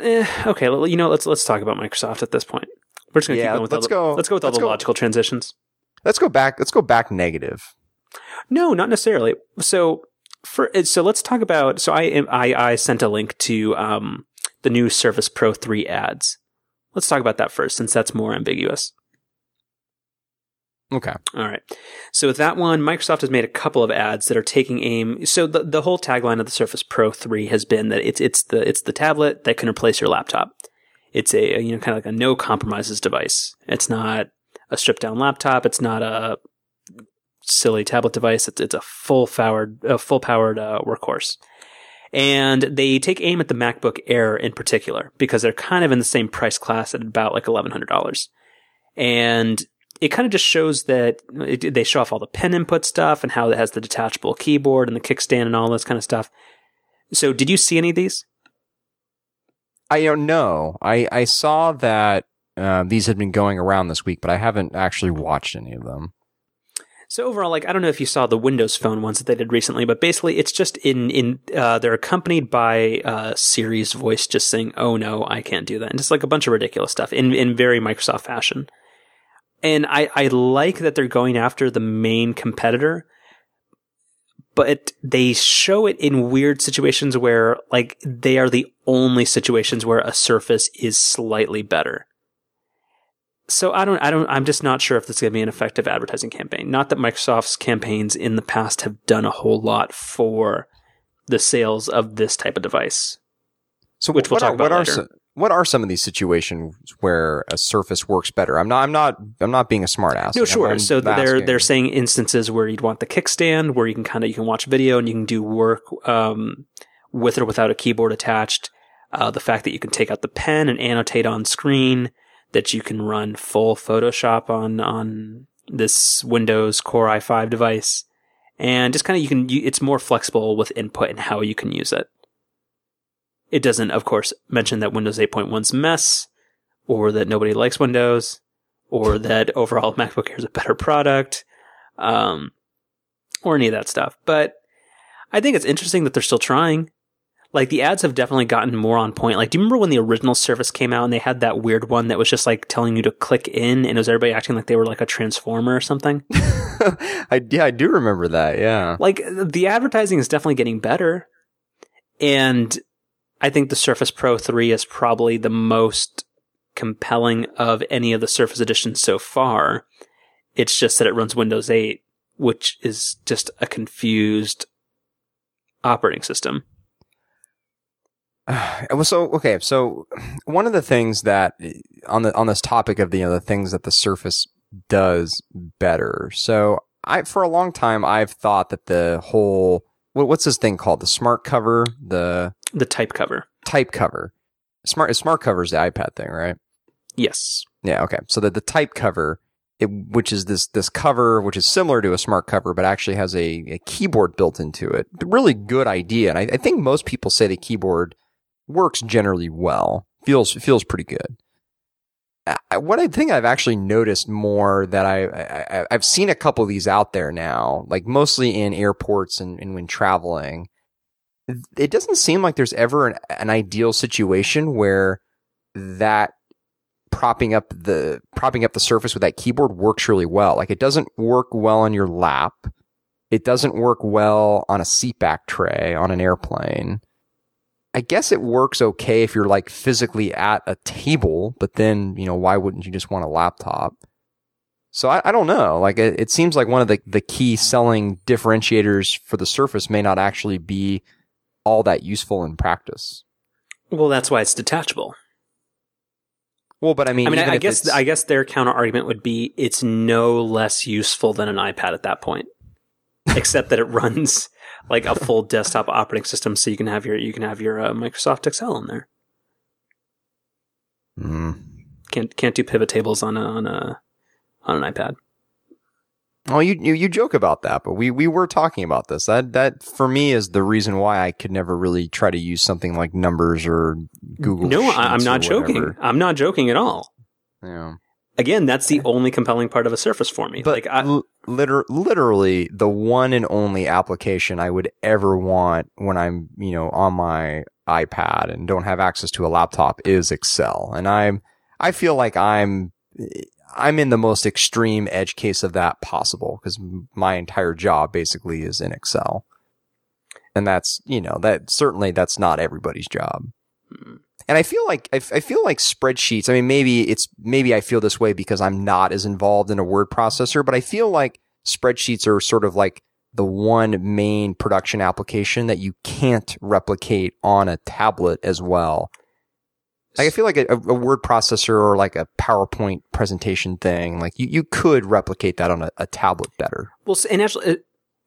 Eh, okay, well, you know, let's let's talk about Microsoft at this point. We're just gonna Yeah, keep going with let's all the, go- Let's go with all let's the go- logical transitions. Let's go back. Let's go back negative. No, not necessarily. So for so let's talk about. So I I I sent a link to um the new Surface Pro three ads. Let's talk about that first, since that's more ambiguous. Okay. All right. So with that one, Microsoft has made a couple of ads that are taking aim. So the the whole tagline of the Surface Pro 3 has been that it's it's the it's the tablet that can replace your laptop. It's a you know kind of like a no compromises device. It's not a stripped down laptop. It's not a silly tablet device. It's it's a full powered a full powered uh, workhorse. And they take aim at the MacBook Air in particular because they're kind of in the same price class at about like eleven hundred dollars. And it kind of just shows that it, they show off all the pen input stuff and how it has the detachable keyboard and the kickstand and all this kind of stuff. So, did you see any of these? I don't know. I I saw that uh, these had been going around this week, but I haven't actually watched any of them. So overall, like I don't know if you saw the Windows Phone ones that they did recently, but basically it's just in in uh, they're accompanied by uh, Siri's voice just saying, "Oh no, I can't do that," and just like a bunch of ridiculous stuff in in very Microsoft fashion. And I I like that they're going after the main competitor, but they show it in weird situations where like they are the only situations where a Surface is slightly better. So I don't, I don't, I'm just not sure if this is going to be an effective advertising campaign. Not that Microsoft's campaigns in the past have done a whole lot for the sales of this type of device. So Which we'll what talk are, about what are later. some, what are some of these situations where a Surface works better? I'm not I'm not I'm not being a smart ass. No, sure. I'm so they're they're saying instances where you'd want the kickstand, where you can kind of you can watch video and you can do work um, with or without a keyboard attached. Uh, the fact that you can take out the pen and annotate on screen, that you can run full Photoshop on on this Windows Core i5 device, and just kind of you can you, it's more flexible with input and how you can use it. It doesn't, of course, mention that Windows 8.1's a mess, or that nobody likes Windows, or that overall MacBook Air is a better product, um, or any of that stuff. But I think it's interesting that they're still trying. Like the ads have definitely gotten more on point. Like, do you remember when the original Surface came out and they had that weird one that was just like telling you to click in, and it was everybody acting like they were like a transformer or something? I yeah, I do remember that. Yeah. like the advertising is definitely getting better and i think the surface pro 3 is probably the most compelling of any of the surface editions so far it's just that it runs windows 8 which is just a confused operating system well, so okay, so one of the things that on the on this topic of the you know, the things that the Surface does better. So I for a long time I've thought that the whole what's this thing called the smart cover the the type cover type cover smart smart cover is the iPad thing, right? yes Yeah, okay. So that the type cover, it, which is this this cover, which is similar to a smart cover, but actually has a, a keyboard built into it. Really good idea, and I, I think most people say the keyboard works generally well. feels feels pretty good. What I think I've actually noticed more that I, I I've seen a couple of these out there now, like mostly in airports and, and when traveling. It doesn't seem like there's ever an, an ideal situation where that propping up the propping up the surface with that keyboard works really well. Like it doesn't work well on your lap. It doesn't work well on a seatback tray on an airplane. I guess it works okay if you're like physically at a table, but then, you know, why wouldn't you just want a laptop? So I, I don't know. Like it, it seems like one of the, the key selling differentiators for the Surface may not actually be all that useful in practice. well that's why it's detachable Well, but I mean, i mean I, I guess i guess their counter argument would be it's no less useful than an ipad at that point except that it runs like a full desktop operating system, so you can have your you can have your uh, Microsoft Excel on there. Mm. Can't can't do pivot tables on a on a on an iPad. Oh, you, you you joke about that, but we we were talking about this. That that for me is the reason why I could never really try to use something like Numbers or Google. no, I, I'm not joking. I'm not joking at all. Yeah. Again, that's the only compelling part of a Surface for me. But like, I, l- liter- literally, the one and only application I would ever want when I'm, you know, on my iPad and don't have access to a laptop is Excel. And I'm, I feel like I'm, I'm in the most extreme edge case of that possible because my entire job basically is in Excel. And that's, you know, that certainly that's not everybody's job. Hmm. And I feel like I, I feel like spreadsheets. I mean, maybe it's maybe I feel this way because I'm not as involved in a word processor, but I feel like spreadsheets are sort of like the one main production application that you can't replicate on a tablet as well. Like, I feel like a, a word processor or like a PowerPoint presentation thing, like you, you could replicate that on a, a tablet better. Well, and actually, uh,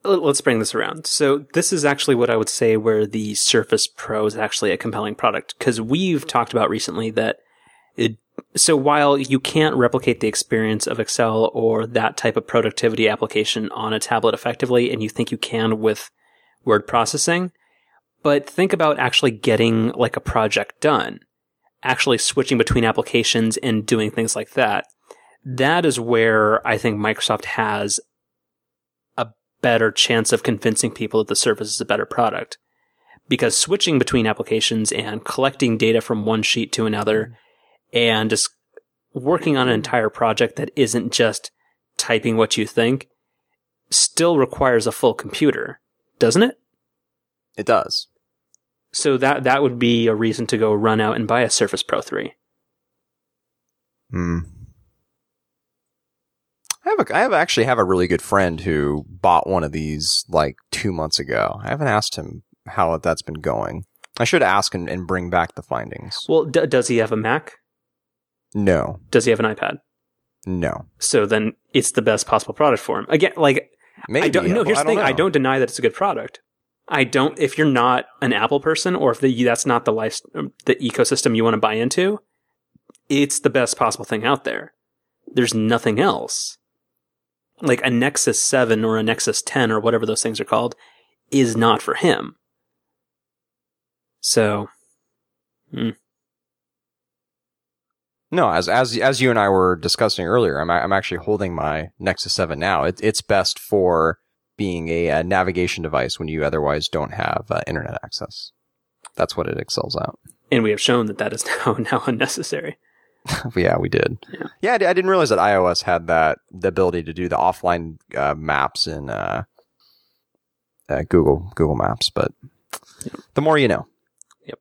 let's bring this around. So this is actually what I would say where the Surface Pro is actually a compelling product because we've talked about recently that it. So while you can't replicate the experience of Excel or that type of productivity application on a tablet effectively, and you think you can with word processing, but think about actually getting like a project done, actually switching between applications and doing things like that. That is where I think Microsoft has better chance of convincing people that the Surface is a better product. Because switching between applications and collecting data from one sheet to another and just working on an entire project that isn't just typing what you think still requires a full computer, doesn't it? It does. So that that would be a reason to go run out and buy a Surface Pro 3. Hmm. I have a, I have actually have a really good friend who bought one of these like two months ago. I haven't asked him how that's been going. I should ask and, and bring back the findings. Well, d- does he have a Mac? No, Does he have an iPad? no. So then it's the best possible product for him. Again, like Maybe. I don't. No, here's the thing. I don't deny that it's a good product. I don't. If you're not an Apple person, or if the, that's not the life, um, the ecosystem you want to buy into, it's the best possible thing out there. There's nothing else. Like a Nexus Seven or a Nexus Ten or whatever those things are called is not for him. So, No, as as as you and I were discussing earlier, I'm I'm actually holding my Nexus Seven now. It, it's best for being a, uh navigation device when you otherwise don't have uh, internet access. That's what it excels at. and we have shown that that is now now unnecessary. yeah, we did. Yeah. Yeah, I, didn't realize that iOS had that the ability to do the offline uh, maps in uh, uh, Google Google Maps. But the more you know. Yep.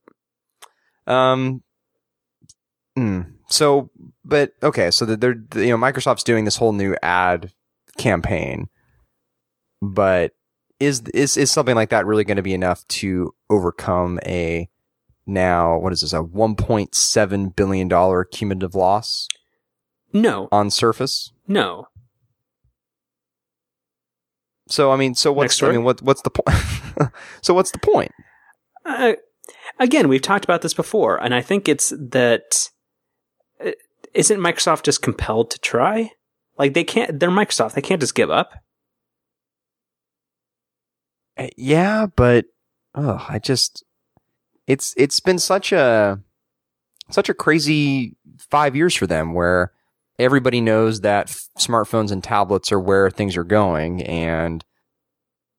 Um. hmm. So, but okay. So that they're you know Microsoft's doing this whole new ad campaign, but is is is something like that really going to be enough to overcome a now what is this a 1.7 billion dollar cumulative loss No, on Surface? no. So I mean, so what's I mean, what what's the point? so what's the point? Uh, again, we've talked about this before, and I think it's that uh, isn't Microsoft just compelled to try? Like they can't. They're Microsoft. They can't just give up. Uh, Yeah, but oh, I just it's it's been such a such a crazy five years for them where everybody knows that f- smartphones and tablets are where things are going and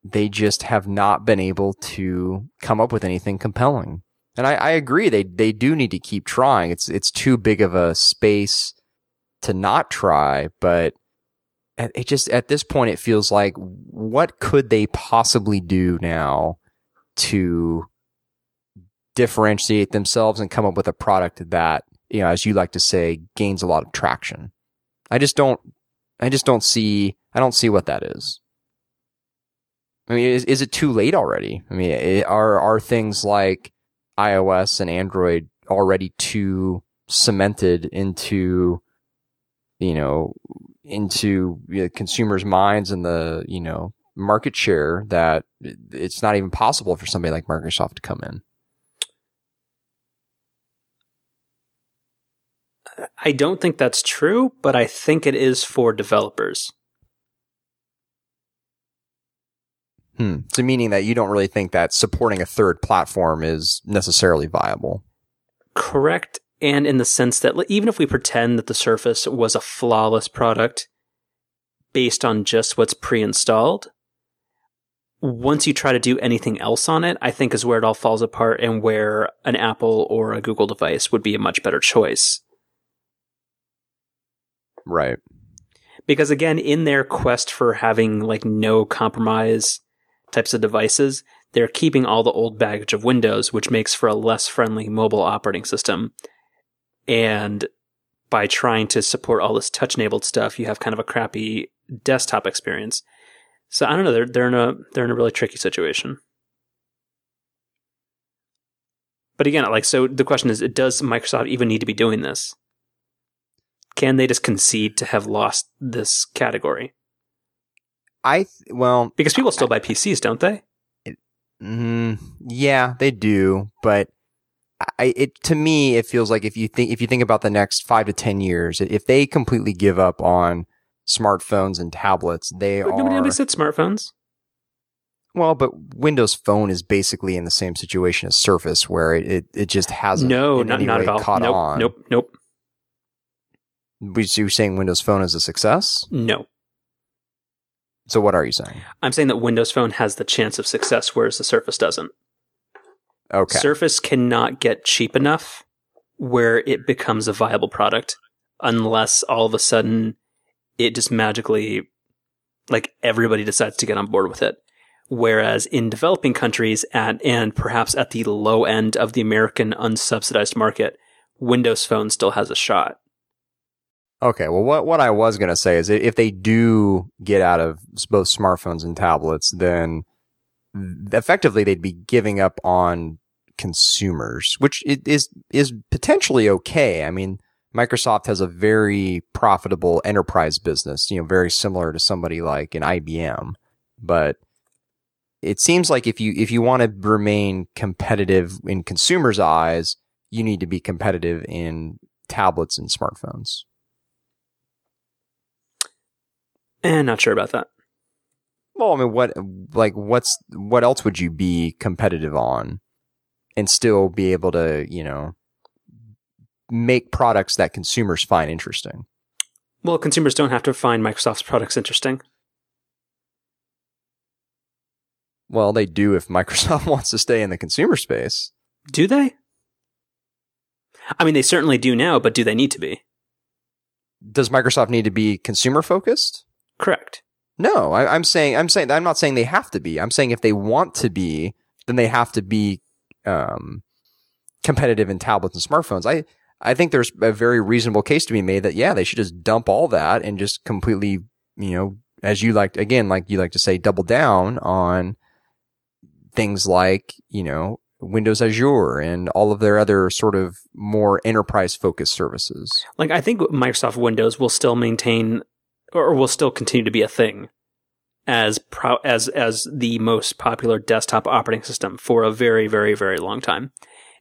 they just have not been able to come up with anything compelling. And I, I agree they they do need to keep trying. It's it's too big of a space to not try, but it just at this point it feels like what could they possibly do now to differentiate themselves and come up with a product that you know as you like to say gains a lot of traction. I just don't i just don't see i don't see what that is. I mean is, is it too late already? I mean i are are things like ios and android already too cemented into you know into you know, consumers' minds and the you know market share that it's not even possible for somebody like Microsoft to come in. I don't think that's true, but I think it is for developers. Hmm. So meaning that you don't really think that supporting a third platform is necessarily viable. Correct. and in the sense that even if we pretend that the Surface was a flawless product based on just what's pre-installed, once you try to do anything else on it, I think is where it all falls apart and where an Apple or a Google device would be a much better choice. Right. Because again, in their quest for having like no compromise types of devices, they're keeping all the old baggage of Windows, which makes for a less friendly mobile operating system. And by trying to support all this touch enabled stuff, you have kind of a crappy desktop experience. So I don't know. They're they're in a they're in a really tricky situation. But again, like so, the question is: Does Microsoft even need to be doing this? Can they just concede to have lost this category? I th- well because people still buy PCs, don't they? Mm, yeah, they do, but I, it to me it feels like if you think if you think about the next five to ten years, if they completely give up on smartphones and tablets, they but are. Nobody, nobody said smartphones. Well, but Windows Phone is basically in the same situation as Surface, where it it, it just hasn't. No, in not, any not way at all. Caught nope, on. nope, nope, Was you saying Windows Phone is a success? no. So what are you saying? I'm saying that Windows Phone has the chance of success, whereas the Surface doesn't. Okay. Surface cannot get cheap enough where it becomes a viable product unless all of a sudden it just magically, like everybody decides to get on board with it. Whereas in developing countries at, and perhaps at the low end of the American unsubsidized market, Windows Phone still has a shot. Okay, well, what what I was gonna say is if they do get out of both smartphones and tablets, then effectively they'd be giving up on consumers, which is is potentially okay. I mean, Microsoft has a very profitable enterprise business, you know, very similar to somebody like an IBM, but it seems like if you if you want to remain competitive in consumers' eyes, you need to be competitive in tablets and smartphones. And Eh, not sure about that. Well, I mean, what like what's what else would you be competitive on, and still be able to you know make products that consumers find interesting? Well, consumers don't have to find Microsoft's products interesting. Well, they do if Microsoft wants to stay in the consumer space. Do they? I mean, they certainly do now, but do they need to be? Does Microsoft need to be consumer focused? Correct. No, I, I'm saying I'm saying I'm not saying they have to be. I'm saying if they want to be, then they have to be um, competitive in tablets and smartphones. I I think there's a very reasonable case to be made that yeah, they should just dump all that and just completely, you know, as you like again, like you like to say, double down on things like you know Windows Azure and all of their other sort of more enterprise focused services. Like, I think Microsoft Windows will still maintain or will still continue to be a thing as pro- as as the most popular desktop operating system for a very very very long time.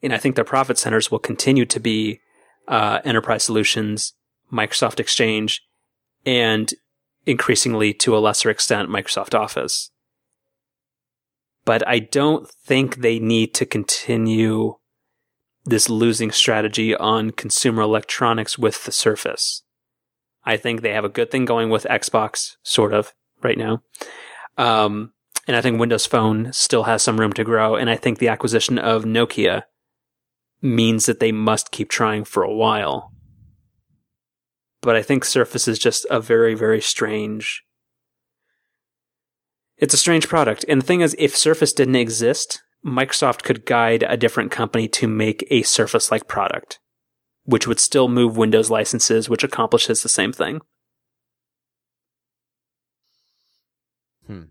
And I think their profit centers will continue to be uh, enterprise solutions, Microsoft Exchange, and increasingly to a lesser extent Microsoft Office. But I don't think they need to continue this losing strategy on consumer electronics with the Surface. I think they have a good thing going with Xbox, sort of, right now. Um, and I think Windows Phone still has some room to grow. And I think the acquisition of Nokia means that they must keep trying for a while. But I think Surface is just a very, very strange. It's a strange product. And the thing is, if Surface didn't exist, Microsoft could guide a different company to make a Surface like product which would still move Windows licenses, which accomplishes the same thing. Hmm.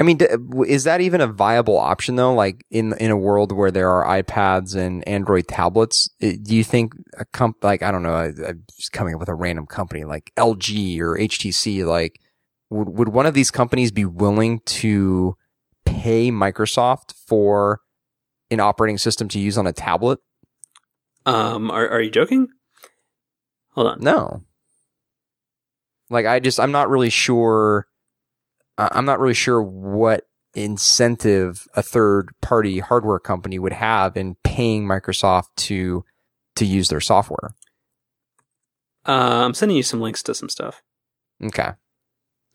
I mean, is that even a viable option though? Like in in a world where there are iPads and Android tablets, do you think a comp like I don't know, I, am just coming up with a random company like LG or HTC, like would would one of these companies be willing to pay Microsoft for an operating system to use on a tablet? Um, are are you joking? Hold on. No. Like I just I'm not really sure I'm not really sure what incentive a third party hardware company would have in paying Microsoft to to use their software. Uh, I'm sending you some links to some stuff. Okay.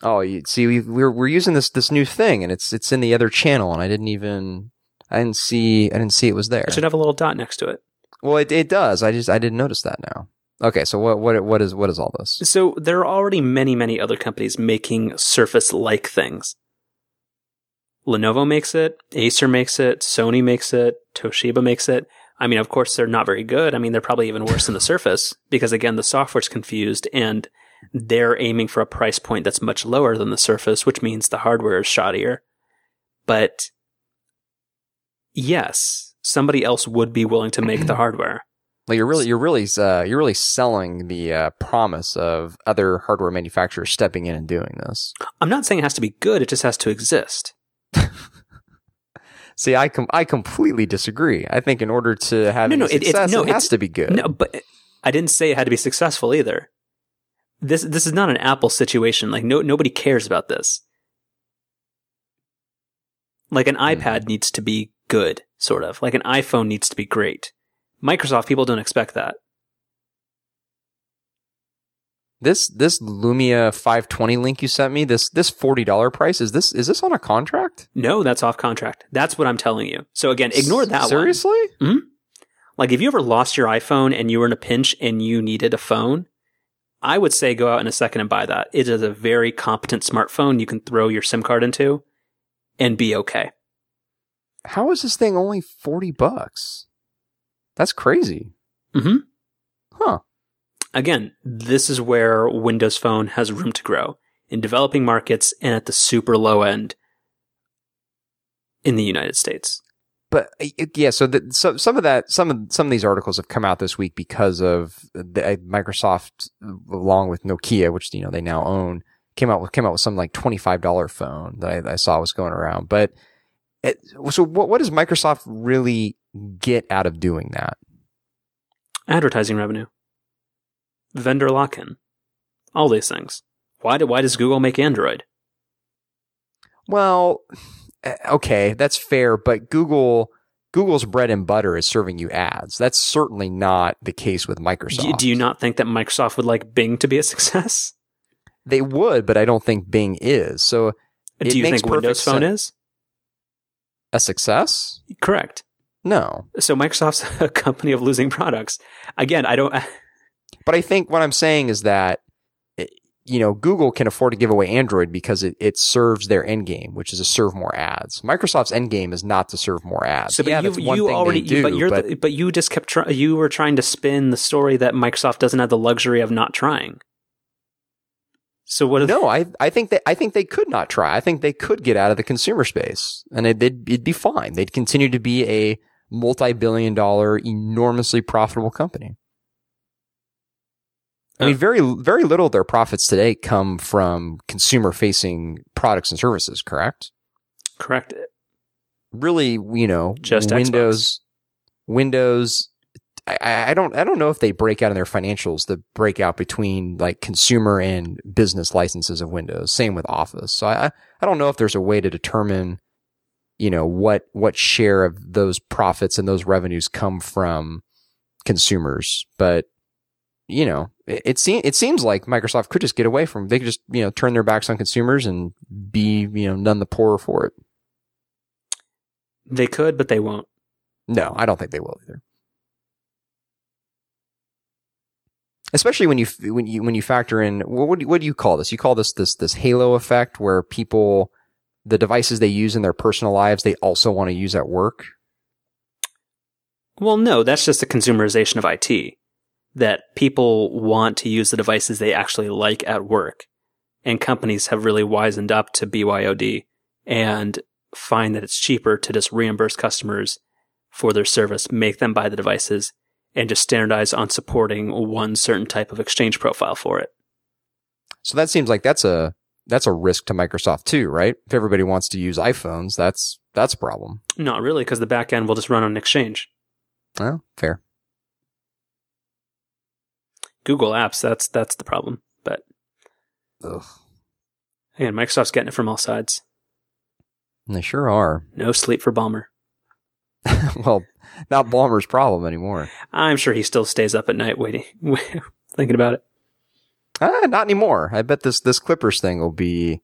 Oh, you see, we, we're we're using this this new thing, and it's it's in the other channel, and I didn't even I didn't see I didn't see it was there. It should have a little dot next to it. Well, it it does. I just I didn't notice that now. Okay, so what what what is what is all this? So there are already many many other companies making Surface like things. Lenovo makes it, Acer makes it, Sony makes it, Toshiba makes it. I mean, of course, they're not very good. I mean, they're probably even worse than the Surface because again, the software's confused and they're aiming for a price point that's much lower than the Surface, which means the hardware is shoddier. But yes, somebody else would be willing to make the hardware. Well, you're really you're really uh, you're really selling the uh, promise of other hardware manufacturers stepping in and doing this. I'm not saying it has to be good; it just has to exist. See, I com- I completely disagree. I think in order to have No, no, it- it's- no, it has to be good. No, but I didn't say it had to be successful either. This this is not an Apple situation. Like no nobody cares about this. Like an iPad needs to be good, sort of. Like an iPhone needs to be great. Microsoft people don't expect that. This this Lumia 520 link you sent me, this this forty dollar price is this is this on a contract? No, that's off contract. That's what I'm telling you. So again, ignore that one. Seriously? Mm-hmm. Like if you ever lost your iPhone and you were in a pinch and you needed a phone, I would say go out in a second and buy that. It is a very competent smartphone you can throw your SIM card into and be okay. How is this thing only forty bucks? That's crazy. hmm Huh. Again, this is where Windows Phone has room to grow in developing markets and at the super low end in the United States. But uh, yeah, so, the, so some of that, some of some of these articles have come out this week because of the, uh, Microsoft, along with Nokia, which you know they now own, came out with came out with some like twenty five dollar phone that I, I saw was going around. But it, so what what does Microsoft really get out of doing that? Advertising revenue, vendor lock in, all these things. Why, do, why does Google make Android? Well, eh, okay, that's fair, but Google Google's bread and butter is serving you ads. That's certainly not the case with Microsoft. Do, do you not think that Microsoft would like Bing to be a success? They would, but I don't think Bing is. So do you think Windows perfect Phone sense. is? A success? Correct. No. So Microsoft's a company of losing products. Again, I don't. But I think what I'm saying is that, eh, you know, Google can afford to give away Android because it, it serves their end game, which is to serve more ads. Microsoft's end game is not to serve more ads. So, but yeah, you, that's one you thing already, they do, but you're, but the, but you just kept, try, you were trying to spin the story that Microsoft doesn't have the luxury of not trying. So what? Are no, I I think that I think they could not try. I think they could get out of the consumer space, and it, they'd it'd be fine. They'd continue to be a multi-billion-dollar, enormously profitable company. I mean, very very little of their profits today come from consumer-facing products and services. Correct? correct? Really, you know, Just Xbox. Windows. I, I don't I don't know if they break out in their financials the breakout between like consumer and business licenses of Windows. Same with Office. So I I don't know if there's a way to determine, you know, what what share of those profits and those revenues come from consumers. But you know, it, it seems it seems like Microsoft could just get away from. They could just you know turn their backs on consumers and be you know none the poorer for it. They could, but they won't. No, I don't think they will either. Especially when you when you when you factor in what do you, what do you call this? You call this this this halo effect where people the devices they use in their personal lives they also want to use at work. Well, no, that's just a consumerization of IT. That people want to use the devices they actually like at work. And companies have really wisened up to BYOD and find that it's cheaper to just reimburse customers for their service, make them buy the devices, and just standardize on supporting one certain type of exchange profile for it. So that seems like that's a that's a risk to Microsoft too, right? If everybody wants to use iPhones, that's that's a problem. Not really, because the back end will just run on exchange. Well, fair. Google Apps, that's that's the problem. But Ugh. again, Microsoft's getting it from all sides. They sure are. No sleep for Ballmer. well, not Ballmer's problem anymore. I'm sure he still stays up at night waiting, thinking about it. Ah, not anymore. I bet this this Clippers thing will be.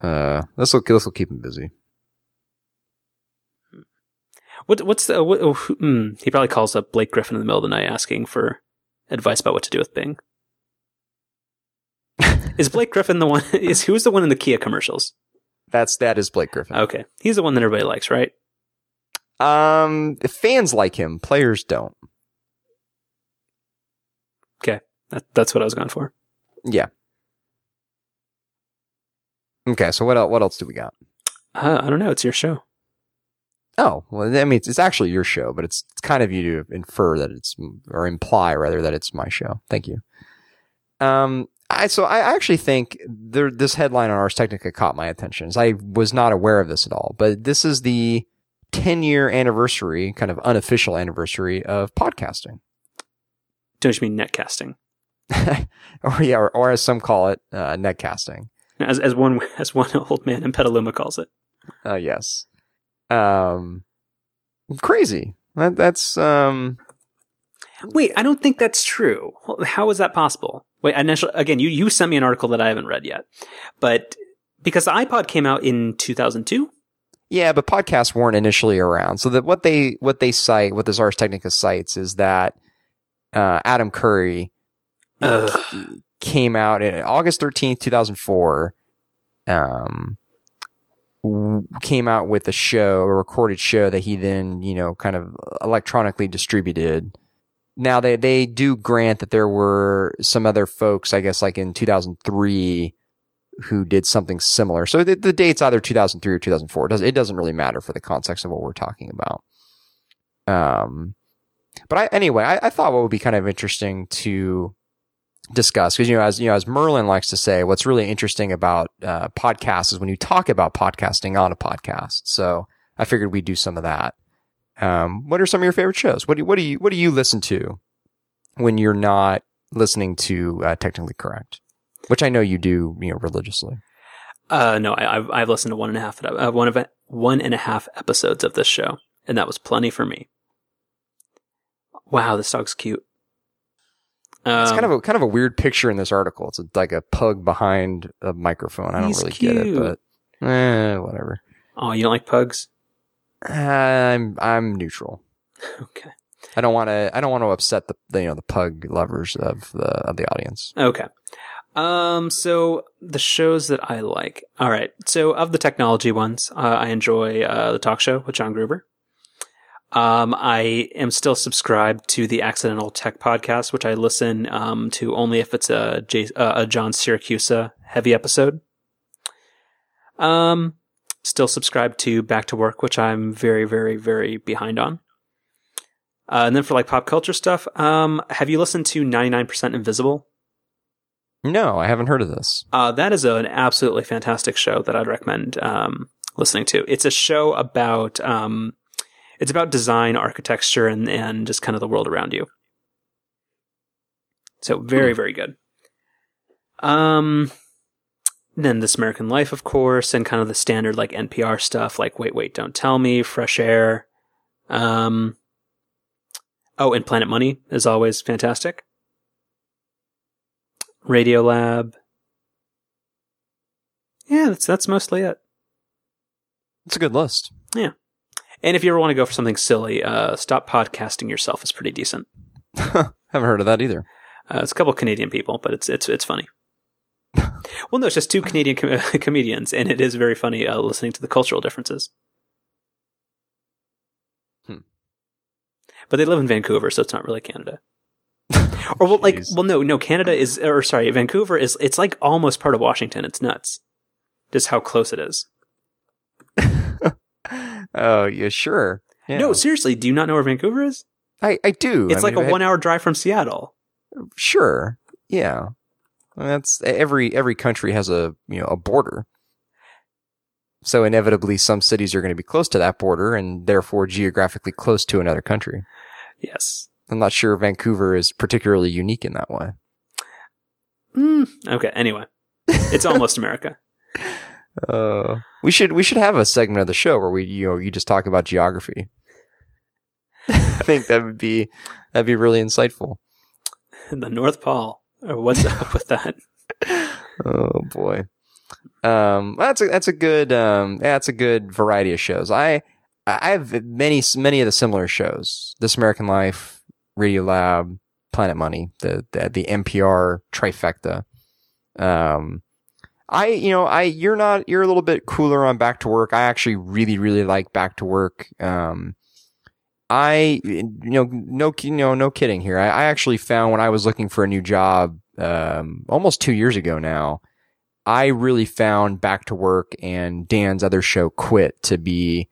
Uh, this will this will keep him busy. What what's the what, oh, hmm, he probably calls up Blake Griffin in the middle of the night asking for advice about what to do with Bing. is Blake Griffin the one? Is who's the one in the Kia commercials? That's that is Blake Griffin. Okay, he's the one that everybody likes, right? Um, fans like him, players don't. Okay, that, that's what I was going for. Yeah. Okay, so what else, what else do we got? Uh, I don't know. It's your show. Oh, well, I mean, it's, it's actually your show, but it's, it's kind of you to infer that it's, or imply rather that it's my show. Thank you. Um, I, so I actually think there, this headline on Ars Technica caught my attention. I was not aware of this at all, but this is the 10 year anniversary, kind of unofficial anniversary of podcasting. Don't you mean netcasting? or yeah, or, or, as some call it, uh, netcasting. As, as one, as one old man in Petaluma calls it. Uh, yes. Um, crazy. That, that's, um, Wait, I don't think that's true. How is that possible? Wait, initially, again, you, you sent me an article that I haven't read yet, but because the iPod came out in 2002. Yeah, but podcasts weren't initially around. So that what they, what they cite, what this Ars Technica cites is that, uh, Adam Curry Ugh. came out in August 13th, 2004. Um, came out with a show, a recorded show that he then, you know, kind of electronically distributed. Now they, they do grant that there were some other folks, I guess like in 2003 who did something similar. So the, the date's either 2003 or 2004. It doesn't, it doesn't really matter for the context of what we're talking about. Um, but I, anyway, I, I thought what would be kind of interesting to discuss because you know as you know as Merlin likes to say, what's really interesting about uh, podcasts is when you talk about podcasting on a podcast. So I figured we'd do some of that. Um, what are some of your favorite shows? What do what do you what do you listen to when you're not listening to uh, technically correct? Which I know you do, you know, religiously. Uh, no, I, have I've listened to one and a half uh, one of one and a half episodes of this show, and that was plenty for me. Wow, this dog's cute. Um, it's kind of a kind of a weird picture in this article. It's like a pug behind a microphone. I don't really cute. get it, but eh, whatever. Oh, you don't like pugs? I'm I'm neutral. okay. I don't want to. I don't want to upset the, the you know the pug lovers of the of the audience. Okay. Um. So the shows that I like. All right. So of the technology ones, uh, I enjoy uh, the talk show with John Gruber. Um, I am still subscribed to the Accidental Tech podcast, which I listen um, to only if it's a, J- uh, a John Siracusa heavy episode. Um, still subscribed to Back to Work, which I'm very, very, very behind on. Uh, and then for like pop culture stuff, um, have you listened to 99% Invisible? No, I haven't heard of this. Uh, that is an absolutely fantastic show that I'd recommend um, listening to. It's a show about um, it's about design, architecture, and and just kind of the world around you. So very, hmm. very good. Um, then This American Life, of course, and kind of the standard like NPR stuff, like Wait, Wait, Don't Tell Me, Fresh Air. Um, oh, and Planet Money is always fantastic. Radio Lab. Yeah, that's that's mostly it. It's a good list. Yeah. And if you ever want to go for something silly, uh, Stop Podcasting Yourself is pretty decent. Haven't heard of that either. Uh, it's a couple Canadian people, but it's it's it's funny. well, no, it's just two Canadian com- comedians, and it is very funny uh, listening to the cultural differences. Hmm. But they live in Vancouver, so it's not really Canada. Or well, like, well, no, no, Canada is, or sorry, Vancouver is. It's like almost part of Washington. It's nuts, just how close it is. Oh, yeah, sure. Yeah. No, seriously, do you not know where Vancouver is? I, I do. It's I like mean, a one hour drive from Seattle. Sure. Yeah. That's every every country has a you know a border. So inevitably some cities are going to be close to that border and therefore geographically close to another country. Yes. I'm not sure Vancouver is particularly unique in that way. Mm, okay, anyway. It's almost America. Uh, we should we should have a segment of the show where we you know you just talk about geography. I think that would be that'd be really insightful. the North Pole. Or what's up with that? Oh boy. Um, that's a that's a good um, yeah, that's a good variety of shows. I I have many many of the similar shows. This American Life, Radio Lab, Planet Money, the the, the NPR trifecta. Um, I you know I you're not you're a little bit cooler on Back to Work. I actually really really like Back to Work. Um, I you know no you know no kidding here. I, I actually found when I was looking for a new job um, almost two years ago now. I really found Back to Work and Dan's other show, Quit, to be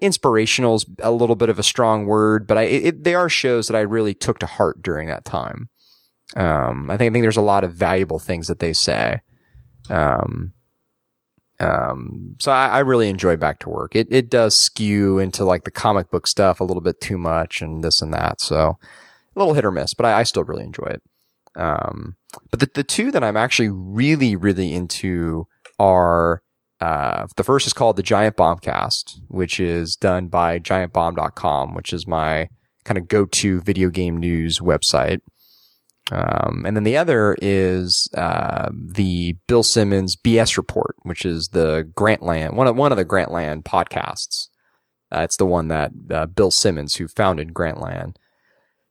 inspirational is a little bit of a strong word, but I it, they are shows that I really took to heart during that time. Um, I think I think there's a lot of valuable things that they say. Um, um, so I, I really enjoy Back to Work. It it does skew into like the comic book stuff a little bit too much and this and that. So a little hit or miss, but I, I still really enjoy it. Um, but the, the two that I'm actually really, really into are, uh, the first is called the Giant Bombcast, which is done by giantbomb.com, which is my kind of go-to video game news website. Um, and then the other is, uh, the Bill Simmons BS report, which is the Grantland, one of, one of the Grantland podcasts. Uh, it's the one that, uh, Bill Simmons, who founded Grantland,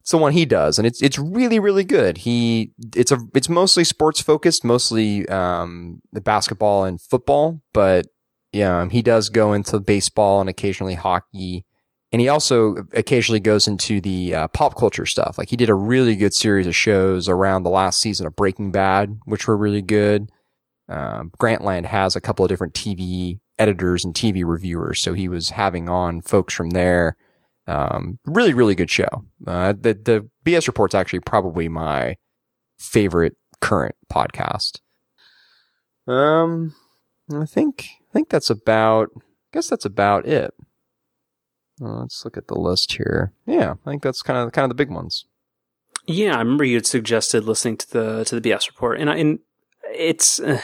it's the one he does, and it's it's really really good. He it's a it's mostly sports focused, mostly um, the basketball and football, but yeah, he does go into baseball and occasionally hockey, and he also occasionally goes into the uh, pop culture stuff. Like he did a really good series of shows around the last season of Breaking Bad, which were really good. Um, Grantland has a couple of different TV editors and TV reviewers, so he was having on folks from there um, really, really good show. Uh, the, the BS report's actually probably my favorite current podcast. Um, I think, I think that's about, I guess that's about it. Uh, let's look at the list here. Yeah, I think that's kind of, kind of the big ones. Yeah, I remember you had suggested listening to the, to the BS report and I, and it's, uh,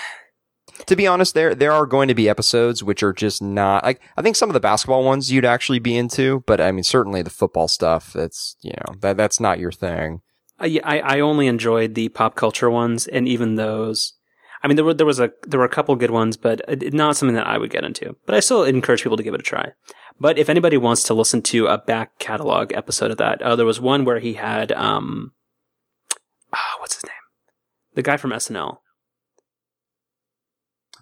to be honest, there there are going to be episodes which are just not like I think some of the basketball ones you'd actually be into, but I mean certainly the football stuff that's you know that that's not your thing. I I only enjoyed the pop culture ones, and even those. I mean, there were there was a there were a couple good ones, but not something that I would get into. But I still encourage people to give it a try. But if anybody wants to listen to a back catalog episode of that, uh, there was one where he had um, oh, what's his name? The guy from SNL.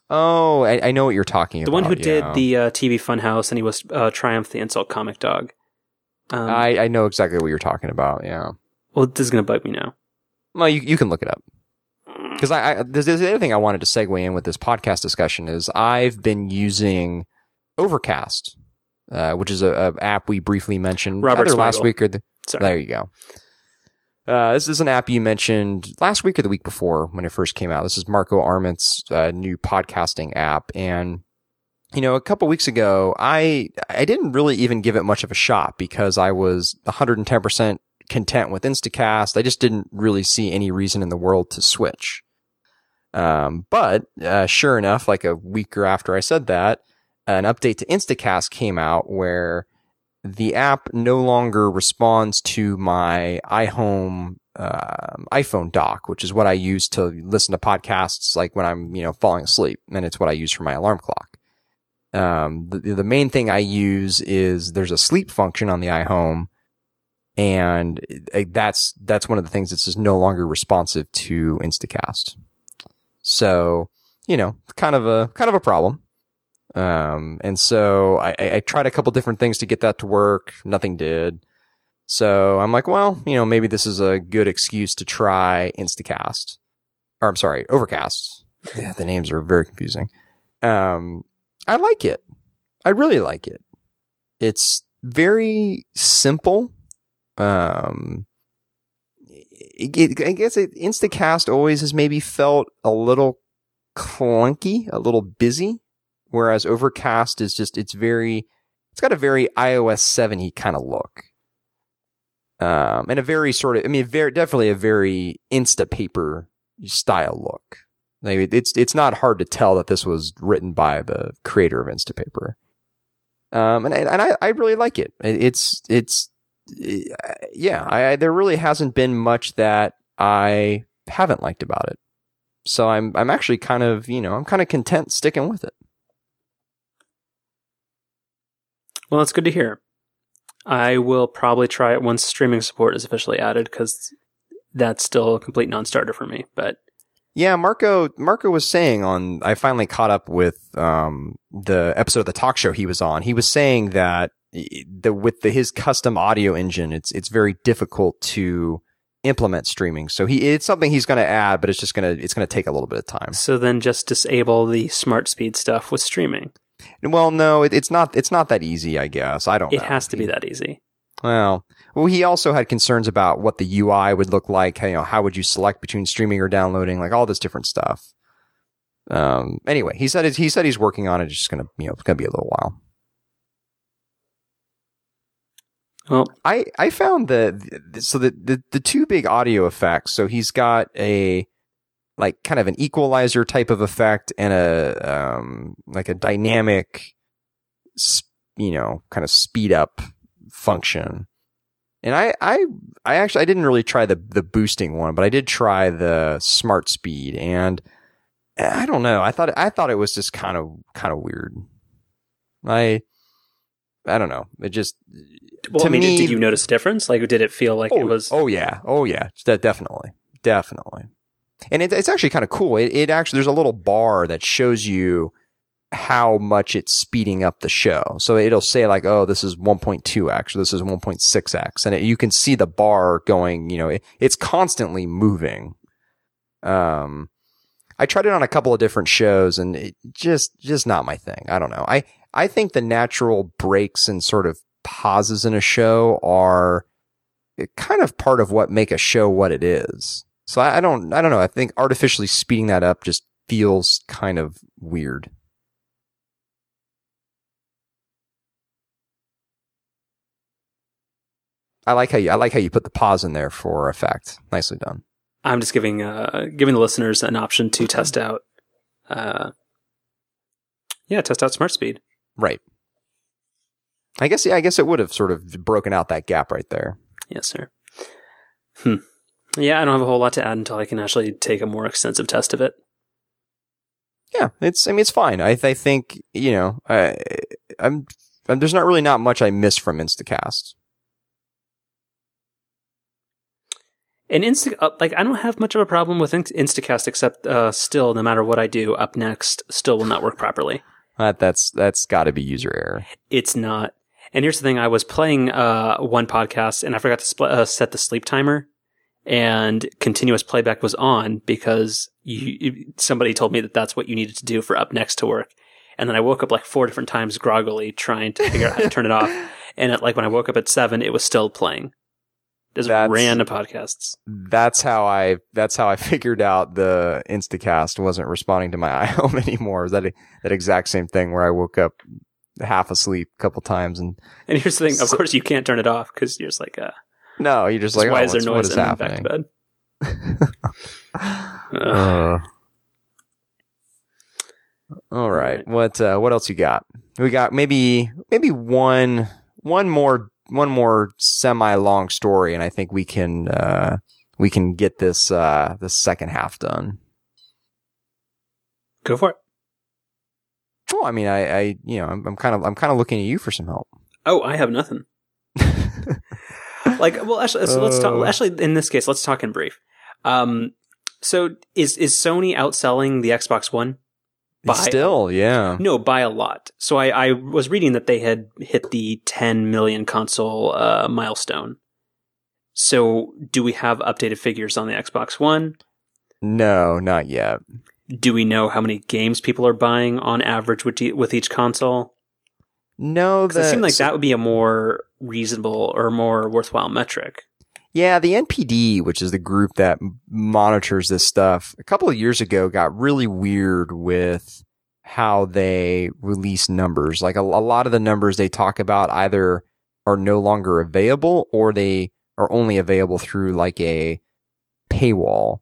Oh, I, I know what you're talking the about. The one who did the uh, TV Funhouse, and he was uh, Triumph the Insult Comic Dog. Um, I, I know exactly what you're talking about. Yeah. Well, this is going to bug me now. Well, you you can look it up. Because I, I there's, there's the other thing I wanted to segue in with this podcast discussion is I've been using Overcast, uh, which is a, a, app we briefly mentioned Robert either last week or the, there you go. Uh, this is an app you mentioned last week or the week before when it first came out. This is Marco Arment's uh, new podcasting app, and you know, a couple weeks ago, I I didn't really even give it much of a shot because I was 110 percent content with Instacast. I just didn't really see any reason in the world to switch. Um, but uh, sure enough, like a week or after I said that, an update to Instacast came out where the app no longer responds to my iHome uh, iPhone dock, which is what I use to listen to podcasts, like when I'm you know falling asleep, and it's what I use for my alarm clock. Um, the the main thing I use is there's a sleep function on the iHome, and that's that's one of the things that's just no longer responsive to Instacast. So you know, kind of a kind of a problem. Um, and so I, I tried a couple different things to get that to work. Nothing did. So I'm like, well, you know, maybe this is a good excuse to try Instacast. Or I'm sorry, Overcast. Yeah, the names are very confusing. Um, I like it. I really like it. It's very simple. Um, it, it, I guess it, Instacast always has maybe felt a little clunky, a little busy whereas Overcast is just it's very it's got a very iOS 7 kind of look. Um, and a very sort of, I mean, very, definitely a very Instapaper style look. Like it's it's not hard to tell that this was written by the creator of Instapaper. Um, and and I, I really like it. It's it's yeah. I, there really hasn't been much that I haven't liked about it. So I'm I'm actually kind of you know I'm kind of content sticking with it. Well, that's good to hear. I will probably try it once streaming support is officially added because that's still a complete non-starter for me. But yeah, Marco Marco was saying on I finally caught up with um, the episode of the talk show he was on. He was saying that the with the, his custom audio engine, it's it's very difficult to implement streaming. So he it's something he's going to add, but it's just going to it's going to take a little bit of time. So then just disable the smart speed stuff with streaming. Well, no, it, it's not it's not that easy, I guess. I don't It know. has to be that easy. Well, well, he also had concerns about what the UI would look like. You know, how would you select between streaming or downloading, like all this different stuff. Um. Anyway, he said he said he's working on it. It's just gonna, you know, it's gonna be a little while. Well, I I found the so the the, the two big audio effects. So he's got a like kind of an equalizer type of effect and a um like a dynamic, you know, kind of speed up function. And I, I, I actually, I didn't really try the, the boosting one, but I did try the smart speed and I don't know. I thought, I thought it was just kind of, kind of weird. I, I don't know. It just, well, to I mean, me- did you notice a difference? Like, did it feel like oh, it was? oh yeah. Oh yeah. De- definitely. Definitely. And it, it's actually kind of cool. It, it actually, there's a little bar that shows you how much it's speeding up the show. So it'll say like, oh, this is 1.2x, or this is 1.6x. And it, you can see the bar going, you know, it, it's constantly moving. Um, I tried it on a couple of different shows and it just, just not my thing. I don't know. I, I think the natural breaks and sort of pauses in a show are kind of part of what make a show what it is. So I, I don't, I don't know. I think artificially speeding that up just feels kind of weird. I like how you, I like how you put the pause in there for effect. Nicely done. I'm just giving uh giving the listeners an option to test out. Uh, yeah, test out smart speed. Right. I guess, yeah, I guess it would have sort of broken out that gap right there. Yes, sir. Hmm. Yeah, I don't have a whole lot to add until I can actually take a more extensive test of it. Yeah, it's. I mean, it's fine. I, I think you know. I, I'm, I'm. There's not really not much I miss from Instacast. And Insta, uh, like I don't have much of a problem with Instacast, except uh, still, no matter what I do, up next still will not work properly. That that's that's got to be user error. It's not. And here's the thing: I was playing uh, one podcast, and I forgot to spl- uh, set the sleep timer, and continuous playback was on because you, you- somebody told me that that's what you needed to do for up next to work. And then I woke up like four different times groggily trying to figure out how to turn it off. And at, like when I woke up at seven, it was still playing. Just That's- random podcasts. That's how I. That's how I figured out the Instacast wasn't responding to my iHome anymore. Was that that exact same thing where I woke up half asleep a couple times and And here's the thing: of course, you can't turn it off because you're just like, uh, no, you're just like, why oh, is there noise? what is and then happening? back to bed. Uh, all right. What uh, what else you got? We got maybe maybe one one more one more semi long story, and I think we can uh, we can get this uh, the second half done. Go for it. Well, I mean, I, I you know I'm, I'm kind of I'm kind of looking at you for some help. Oh, I have nothing. Like, well, actually, so let's talk. Uh. Actually, in this case, let's talk in brief. Um, so is is Sony outselling the Xbox One? By- Still, yeah. No, by a lot. So I, I was reading that they had hit the 10 million console uh, milestone. So do we have updated figures on the Xbox One? No, not yet. Do we know how many games people are buying on average with, e- with each console? No, it seemed like so- that would be a more reasonable or more worthwhile metric. Yeah, the NPD, which is the group that monitors this stuff, a couple of years ago got really weird with how they release numbers. Like a, a lot of the numbers they talk about either are no longer available or they are only available through like a paywall.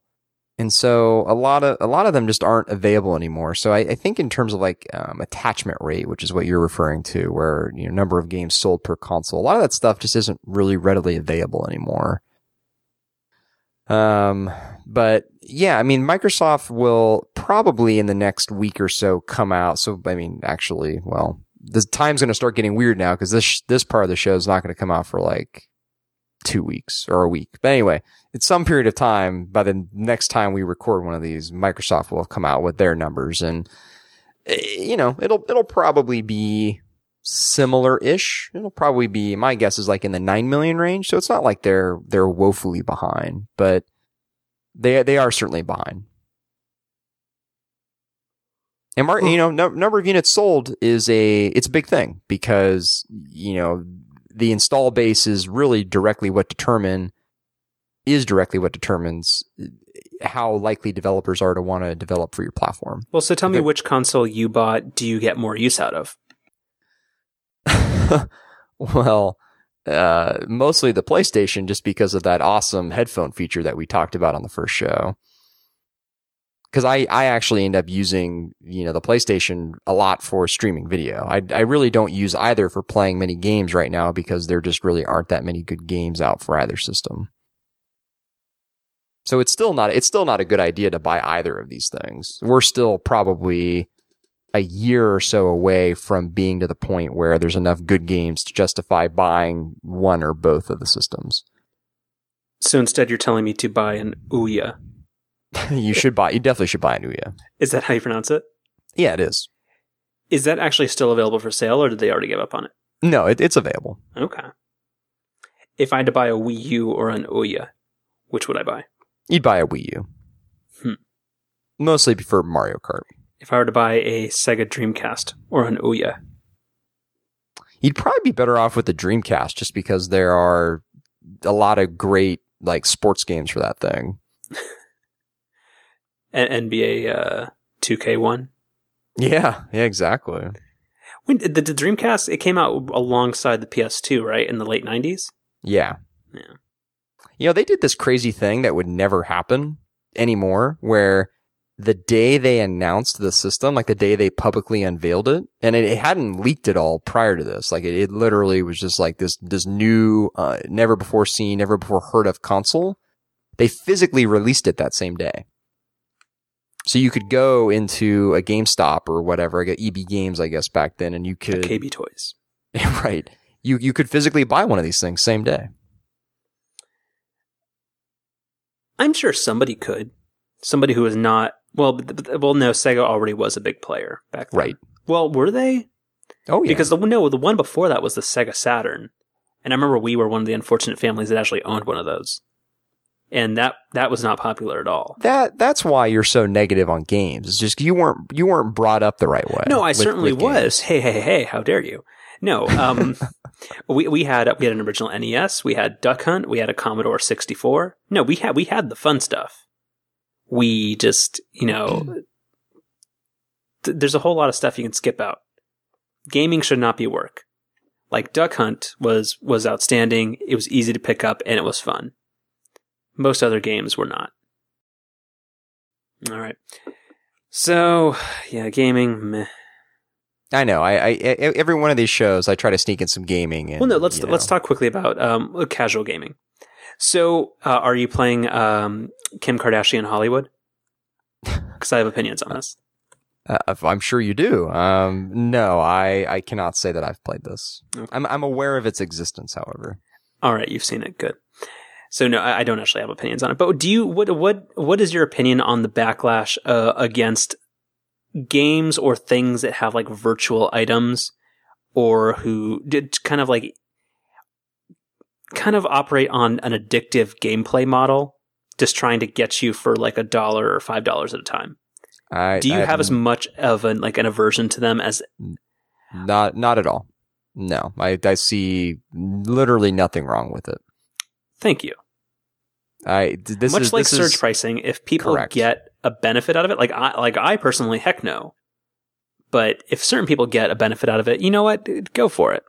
And so a lot of, a lot of them just aren't available anymore. So I, I think in terms of like, um, attachment rate, which is what you're referring to, where, you know, number of games sold per console, a lot of that stuff just isn't really readily available anymore. Um, but yeah, I mean, Microsoft will probably in the next week or so come out. So, I mean, actually, well, the time's going to start getting weird now because this, this part of the show is not going to come out for like two weeks or a week. But anyway, it's some period of time by the next time we record one of these, Microsoft will have come out with their numbers and, eh, you know, it'll, it'll probably be similar-ish. It'll probably be, my guess is like in the 9 million range. So it's not like they're, they're woefully behind, but they, they are certainly behind. And you know, no, number of units sold is a, it's a big thing because, you know, the install base is really directly what determine, is directly what determines how likely developers are to want to develop for your platform. Well, so tell me which console you bought do you get more use out of? well, uh, mostly the PlayStation just because of that awesome headphone feature that we talked about on the first show. Cause I, I actually end up using, you know, the PlayStation a lot for streaming video. I, I really don't use either for playing many games right now because there just really aren't that many good games out for either system. So it's still not, it's still not a good idea to buy either of these things. We're still probably a year or so away from being to the point where there's enough good games to justify buying one or both of the systems. So instead, you're telling me to buy an Ouya. you should buy, you definitely should buy an Ouya. Is that how you pronounce it? Yeah, it is. Is that actually still available for sale, or did they already give up on it? No, it, it's available. Okay. If I had to buy a Wii U or an Ouya, which would I buy? You'd buy a Wii U. Hmm. Mostly for Mario Kart. If I were to buy a Sega Dreamcast or an Ouya, You'd probably be better off with the Dreamcast just because there are a lot of great like sports games for that thing. NBA uh, 2K1. Yeah, yeah, exactly. When the, the Dreamcast it came out alongside the PS2, right, in the late 90s. Yeah. Yeah. You know, they did this crazy thing that would never happen anymore where the day they announced the system, like the day they publicly unveiled it, and it, it hadn't leaked at all prior to this. Like it, it literally was just like this, this new, uh, never before seen, never before heard of console. They physically released it that same day. So you could go into a GameStop or whatever, I got EB Games, I guess, back then, and you could, KB Toys. right. You, you could physically buy one of these things same day. I'm sure somebody could. Somebody who is not well, but- well, no, Sega already was a big player back then. Right. Well, were they? Oh, yeah. Because the no, the one before that was the Sega Saturn, and I remember we were one of the unfortunate families that actually owned one of those, and that that was not popular at all. that that's why you're so negative on games. It's just you weren't you weren't brought up the right way. No, I with- certainly with was. Hey, hey, hey, how dare you? No, um, we we had we had an original NES, we had Duck Hunt, we had a Commodore 64. No, we had we had the fun stuff. We just, you know, th- there's a whole lot of stuff you can skip out. Gaming should not be work. Like Duck Hunt was was outstanding. It was easy to pick up and it was fun. Most other games were not. All right. So, yeah, gaming meh. I know. I, I every one of these shows, I try to sneak in some gaming. And, Well, no. Let's let's talk quickly about um, casual gaming. So, uh, are you playing um, Kim Kardashian Hollywood? Because I have opinions on this. Uh, I'm sure you do. Um, no, I I cannot say that I've played this. Okay. I'm I'm aware of its existence, however. All right, you've seen it. Good. So no, I don't actually have opinions on it. But do you? What what what is your opinion on the backlash uh, against games or things that have like virtual items, or who did kind of like kind of operate on an addictive gameplay model, just trying to get you for like a dollar or five dollars at a time? I Do you I have as much of an like an aversion to them as not not at all? No, I I see literally nothing wrong with it. Thank you? I this Much is like this surge is, pricing, if people correct. get a benefit out of it, like I like I personally, heck no. But if certain people get a benefit out of it, you know what? Go for it.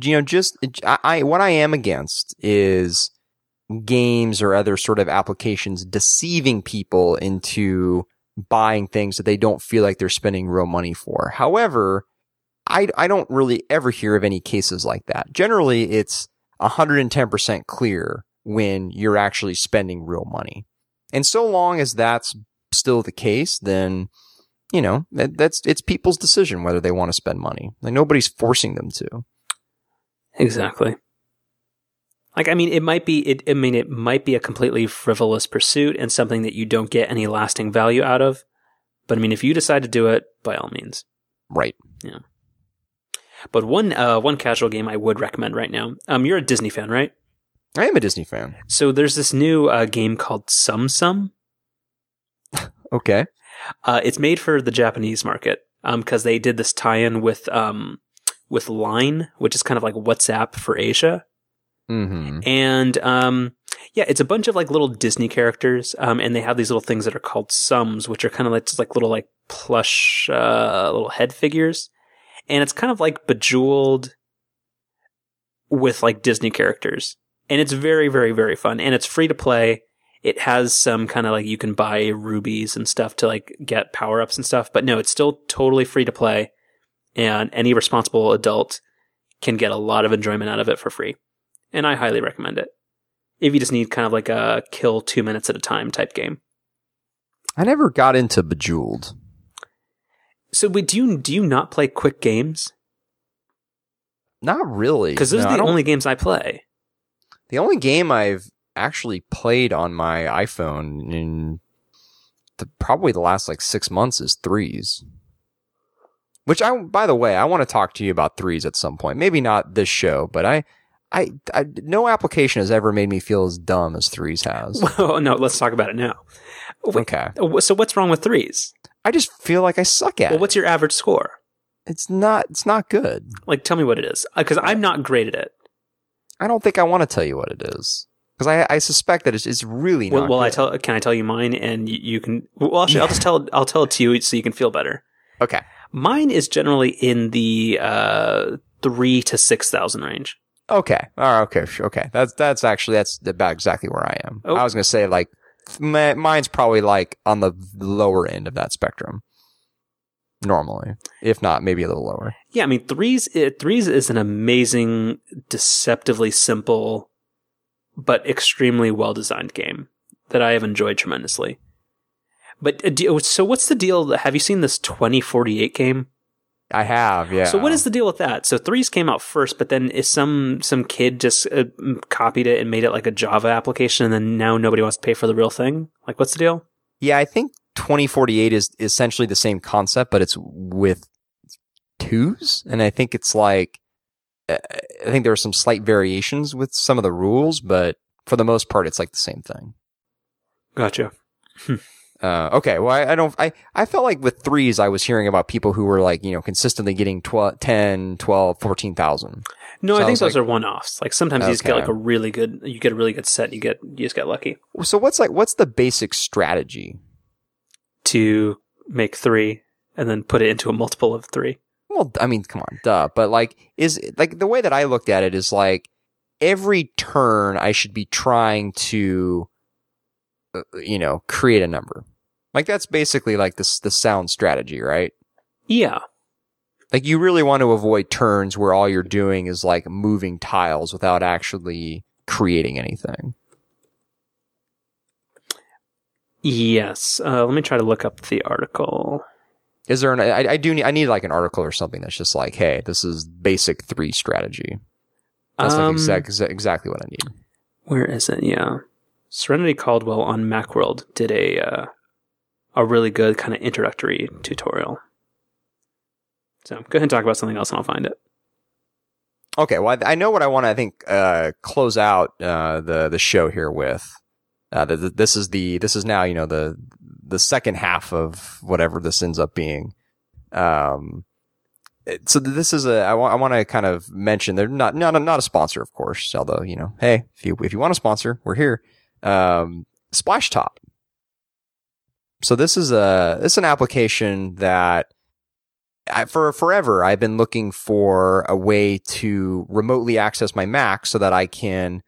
you know, just I, I what I am against is games or other sort of applications deceiving people into buying things that they don't feel like they're spending real money for. However, I, I don't really ever hear of any cases like that. Generally, it's 110% clear when you're actually spending real money. And so long as that's still the case, then, you know, that, that's, it's people's decision whether they want to spend money. Like nobody's forcing them to. Exactly. Like, I mean, it might be, it, I mean, it might be a completely frivolous pursuit and something that you don't get any lasting value out of. But I mean, if you decide to do it, by all means. Right. Yeah. But one, uh, one casual game I would recommend right now. Um, you're a Disney fan, right? I am a Disney fan. So there's this new uh, game called Tsum Tsum. Okay. Uh, it's made for the Japanese market because um, they did this tie-in with um, with Line, which is kind of like WhatsApp for Asia. Mm-hmm. And um, yeah, it's a bunch of like little Disney characters, um, and they have these little things that are called Tsums, which are kind of like just like little like plush uh, little head figures, and it's kind of like Bejeweled with like Disney characters, and it's very very very fun, and it's free to play. It has some kind of like you can buy rubies and stuff to like get power ups and stuff, but no, it's still totally free to play, and any responsible adult can get a lot of enjoyment out of it for free and I highly recommend it. If you just need kind of like a kill two minutes at a time type game. I never got into Bejeweled. So, do you do you not play quick games? Not really, because those No, are the only games I play. The only game I've actually played on my iPhone in the, probably the last like six months is threes. Which I, by the way, I want to talk to you about threes at some point. Maybe not this show, but I, I, I no application has ever made me feel as dumb as threes has. Well, no, let's talk about it now. Wait, okay. So, what's wrong with threes? I just feel like I suck at it. Well, it. what's your average score? It's not, it's not good. Like, tell me what it is, because I'm not great at it. I don't think I want to tell you what it is. Because I, I suspect that it's, it's really Well, not well I tell. Can I tell you mine, and you, you can? Well, actually, I'll just tell. I'll tell it to you so you can feel better. Okay. Mine is generally in the uh, three to six thousand range. Okay. Oh, okay. sure, Okay. That's that's actually that's about exactly where I am. Oh. I was gonna say like mine's probably like on the lower end of that spectrum. Normally, if not, maybe a little lower. Yeah, I mean threes. It, threes is an amazing, deceptively simple, but extremely well designed game that I have enjoyed tremendously. But uh, so, what's the deal? Have you seen this twenty forty eight game? I have. Yeah. So, what is the deal with that? So, threes came out first, but then is some some kid just uh, copied it and made it like a Java application, and then now nobody wants to pay for the real thing? Like, what's the deal? Yeah, I think 2048 is essentially the same concept, but it's with twos, and I think it's like uh, I think there are some slight variations with some of the rules, but for the most part, it's like the same thing. Gotcha. Uh, okay. Well, I, I don't, I, I felt like with threes, I was hearing about people who were like, you know, consistently getting 12, 10, 12, 14,000. No, So I I think was those like- are one offs. Like sometimes you just get like a really good, you get a really good set. You get you just get lucky So what's like, what's the basic strategy? to make three and then put it into a multiple of three. Well, I mean, come on, duh. But like, is like the way that I looked at it is like every turn I should be trying to, uh, you know, create a number. Like that's basically like this, the sound strategy, right? Yeah, Like you really want to avoid turns where all you're doing is like moving tiles without actually creating anything. yes. Uh, let me try to look up the article. Is there an, I, I do need, I need like an article or something that's just like, hey, this is basic three strategy. That's like Um, exact, exa- exactly what I need. Where is it? Yeah, Serenity Caldwell on MacWorld did a uh, a really good kind of introductory tutorial. So go ahead and talk about something else, and I'll find it. Okay, well, I, I know what I want to, I think, uh, close out, uh, the, the show here with. Uh, the, the- this is the, this is now, you know, the, the second half of whatever this ends up being. Um, so this is a, I want, I want to kind of mention, they're not, not, a, not a sponsor, of course, although, you know, hey, if you, if you want a sponsor, we're here. Um, Splashtop. So this is a, this is an application that I, for forever, I've been looking for a way to remotely access my Mac so that I can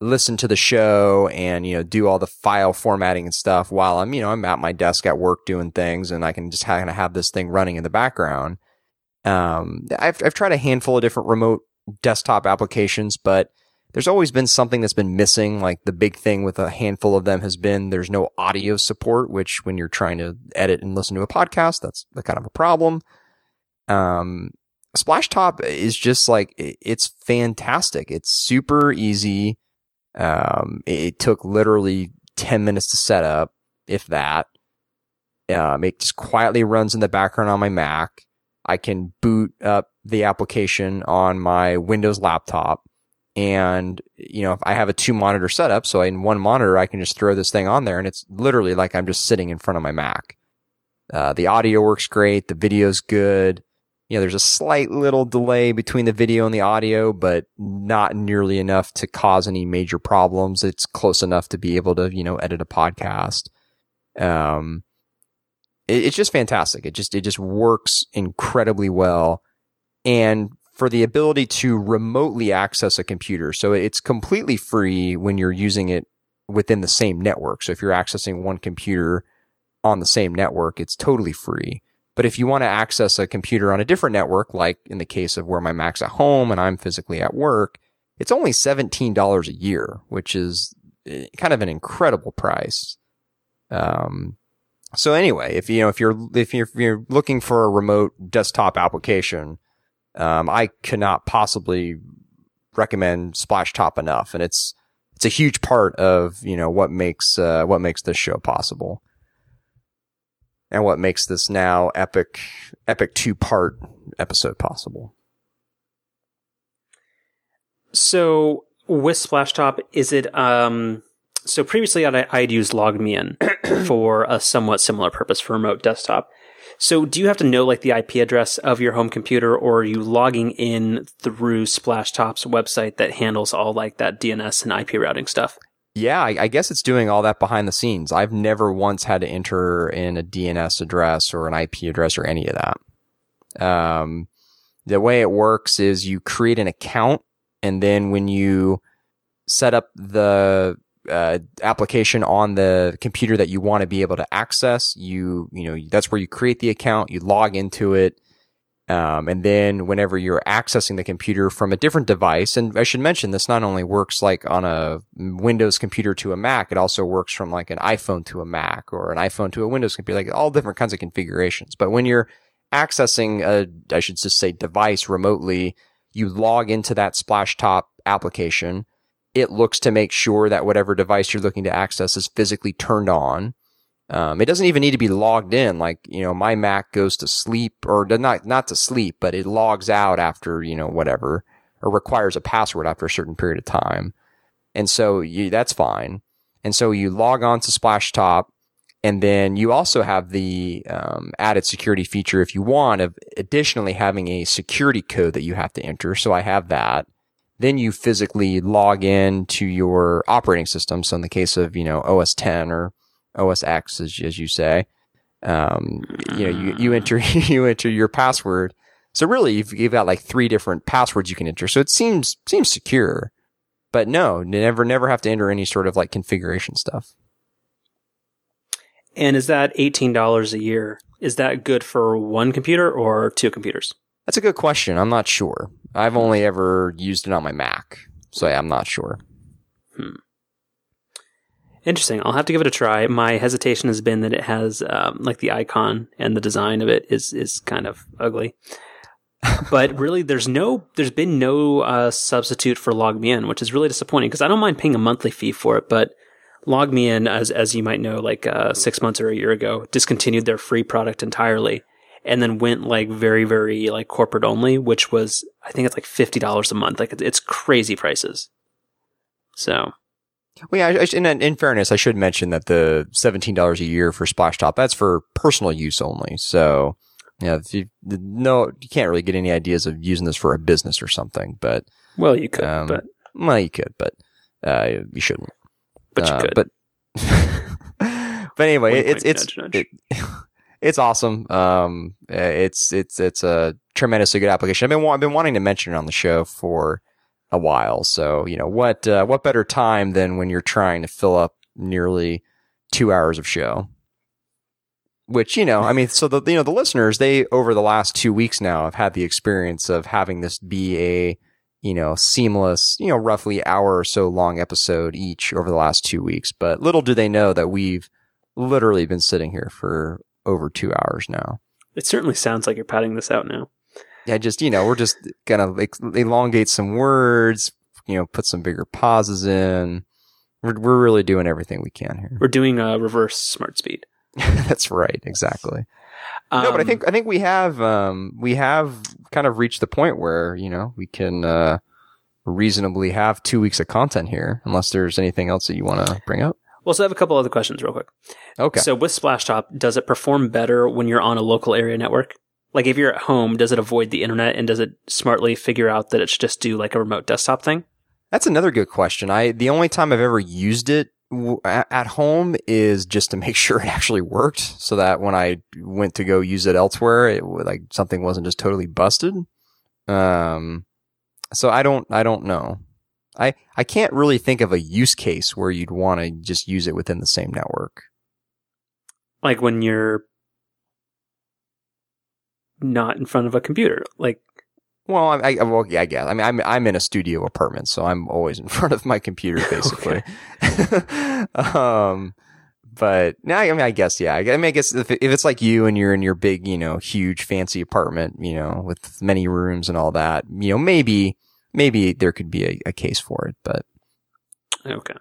listen to the show and, you know, do all the file formatting and stuff while I'm, you know, I'm at my desk at work doing things and I can just kind of have this thing running in the background. Um, I've, I've tried a handful of different remote desktop applications, but there's always been something that's been missing. Like the big thing with a handful of them has been there's no audio support, which when you're trying to edit and listen to a podcast, that's kind of a problem. Um, Splashtop is just like, it's fantastic. It's super easy. Um, it took literally 10 minutes to set up, if that. Um, it just quietly runs in the background on my Mac. I can boot up the application on my Windows laptop. And, you know, if I have a two monitor setup, so in one monitor, I can just throw this thing on there and it's literally like I'm just sitting in front of my Mac. Uh, the audio works great. The video's good you know, there's a slight little delay between the video and the audio, but not nearly enough to cause any major problems. It's close enough to be able to, you know, edit a podcast. Um, it, it's just fantastic. It just, it just works incredibly well. And for the ability to remotely access a computer. So it's completely free when you're using it within the same network. So if you're accessing one computer on the same network, it's totally free. But if you want to access a computer on a different network, like in the case of where my Mac's at home and I'm physically at work, it's only $17 a year, which is eh, kind of an incredible price. Um, so anyway, if you know, if you're, if you're, if you're looking for a remote desktop application, um, I cannot possibly recommend Splashtop enough. And it's, it's a huge part of, you know, what makes, uh, what makes this show possible and what makes this now epic, epic two part episode possible. So with Splashtop, is it, um, so previously I'd, I'd used LogMeIn for a somewhat similar purpose for remote desktop. So do you have to know like the IP address of your home computer or are you logging in through Splashtop's website that handles all like that DNS and IP routing stuff? Yeah, I, I, guess it's doing all that behind the scenes. I've never once had to enter in a DNS address or an IP address or any of that. Um, the way it works is you create an account and then when you set up the uh, application on the computer that you want to be able to access, you, you know, that's where you create the account, you log into it, um, and then whenever you're accessing the computer from a different device, and I should mention this not only works like on a Windows computer to a Mac, it also works from like an iPhone to a Mac or an iPhone to a Windows computer, like all different kinds of configurations. But when you're accessing a, I should just say device remotely, you log into that Splashtop application. It looks to make sure that whatever device you're looking to access is physically turned on. Um, it doesn't even need to be logged in. Like, you know, my Mac goes to sleep or not, not to sleep, but it logs out after, you know, whatever or requires a password after a certain period of time. And so you, that's fine. And so you log on to Splashtop and then you also have the um, added security feature if you want of additionally having a security code that you have to enter. So I have that. Then you physically log in to your operating system. So in the case of, you know, OS 10 or OS X, as, as you say. Um, you know, you, you enter, you enter your password. So really, you've, you've got like three different passwords you can enter. So it seems, seems secure, but no, never, never have to enter any sort of like configuration stuff. And is that $18 a year? Is that good for one computer or two computers? That's a good question. I'm not sure. I've only ever used it on my Mac. So yeah, I'm not sure. Hmm. Interesting. I'll have to give it a try. My hesitation has been that it has um, like the icon and the design of it is is kind of ugly. but really, there's no, there's been no uh, substitute for LogMeIn, which is really disappointing because I don't mind paying a monthly fee for it, but log LogMeIn, as as you might know, like uh, six months or a year ago, discontinued their free product entirely, and then went like very very like corporate only, which was I think it's like fifty dollars a month. Like it's crazy prices. So well, yeah, I, in, in fairness, I should mention that the $17 a year for Splashtop, that's for personal use only. So, yeah, if you, no, you can't really get any ideas of using this for a business or something, but. Well, you could, um, but. Well, you could, but, uh, you shouldn't. But you uh, could. But, but anyway, it's, it's, nudge, nudge. It, it's awesome. Um, it's, it's, it's a tremendously good application. I've been, I've been wanting to mention it on the show for, a while. So, you know, what, uh, what better time than when you're trying to fill up nearly two hours of show? Which, you know, I mean, so the, you know, the listeners, they, over the last two weeks now have had the experience of having this be a, you know, seamless, you know, roughly hour or so long episode each over the last two weeks. But little do they know that we've literally been sitting here for over two hours now. It certainly sounds like you're padding this out now. Yeah, just, you know, we're just gonna elongate some words, you know, put some bigger pauses in. We're, we're really doing everything we can here. We're doing a reverse smart speed. That's right. Exactly. no, but I Um, think, I think we have, um, we have kind of reached the point where, you know, we can, uh, reasonably have two weeks of content here, unless there's anything else that you want to bring up. Well, so I have a couple other questions real quick. Okay. So with Splashtop, does it perform better when you're on a local area network? Like if you're at home, does it avoid the internet and does it smartly figure out that it should just do like a remote desktop thing? That's another good question. I the only time I've ever used it w- at home is just to make sure it actually worked, so that when I went to go use it elsewhere, it like something wasn't just totally busted. Um, so I don't I don't know. I I can't really think of a use case where you'd want to just use it within the same network. Like when you're not in front of a computer. Like Well, I, I well, yeah, I guess. I mean, I'm I'm in a studio apartment, so I'm always in front of my computer, basically. um, but now, I mean, I guess, yeah. I mean, I guess if, if it's like you and you're in your big, you know, huge, fancy apartment, you know, with many rooms and all that, you know, maybe maybe there could be a, a case for it, but okay.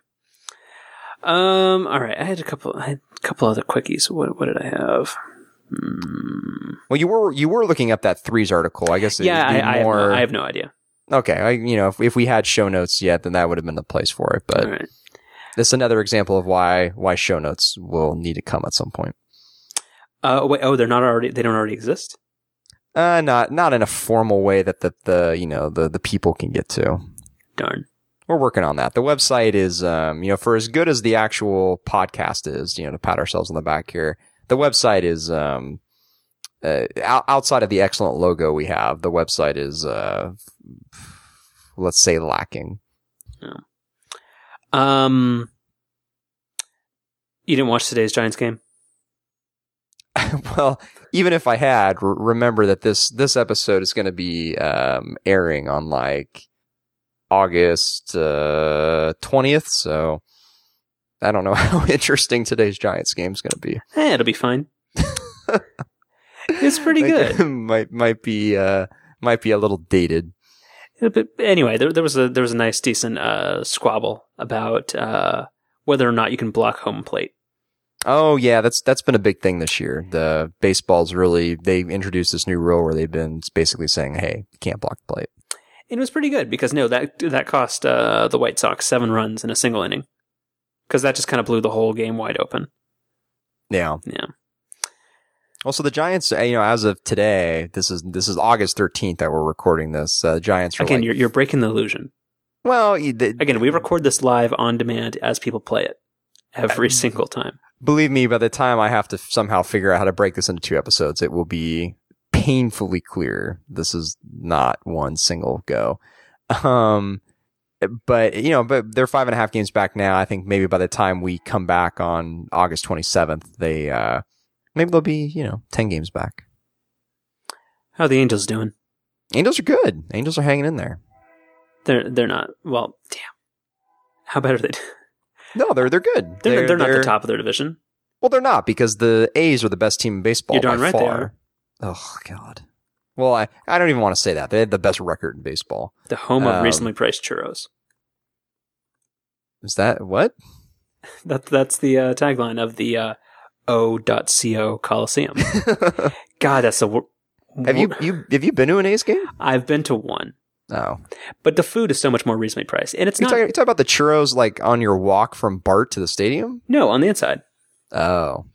Um. All right. I had a couple. I had a couple other quickies. What What did I have? Hmm. well, you were you were looking up that threes article. I guess. it Yeah, I, I, have no, I have no idea. okay, I, you know, if, if we had show notes yet, then that would have been the place for it. But right. This is another example of why why show notes will need to come at some point. Uh. Wait. Oh, they're not already. They don't already exist. Uh, not not in a formal way that the the you know the the people can get to. Darn. We're working on that. The website is um you know for as good as the actual podcast is, you know, to pat ourselves on the back here. The website is um uh, outside of the excellent logo we have. The website is uh let's say lacking. Yeah. Um. You didn't watch today's Giants game. well, even if I had, r- remember that this this episode is going to be um, airing on like August uh, twentieth. so I don't know how interesting today's Giants game is going to be. Eh, it'll be fine. it's pretty good. might might be uh, might be a little dated. But anyway, there, there was a there was a nice decent uh, squabble about uh, whether or not you can block home plate. Oh yeah, that's that's been a big thing this year. The baseball's really they introduced this new rule where they've been basically saying, "Hey, you can't block the plate." It was pretty good because no, that that cost uh, the White Sox seven runs in a single inning because that just kind of blew the whole game wide open. Yeah. Yeah, Also, the Giants, uh, you know, as of today, this is this is August thirteenth that we're recording this. Uh, Giants again, like, you're you're breaking the illusion. well, the, Again, we record this live on demand as people play it every single time. Believe me. By the time I have to somehow figure out how to break this into two episodes, it will be painfully clear this is not one single go. Um, but you know, but they're five and a half games back now. I think maybe by the time we come back on August twenty seventh, they uh maybe they'll be you know ten games back. How are the Angels doing? Angels are good. Angels are hanging in there. They're they're not. Well, damn. How bad are they? No, they're they're good. They're, they're, not the top of their division. Well, they're not because the A's are the best team in baseball You're darn right they are. Oh God. Well, I, I don't even want to say that. They had the best record in baseball. The home of Um, recently priced churros. Is that what? That that's the uh, tagline of the uh, O.co Coliseum. God, that's a. wor- have you you have you been to an A's game? I've been to one, No. but the food is so much more reasonably priced, and it's You not. talk, you talk about the churros like on your walk from Bart to the stadium? no, on the inside. Oh.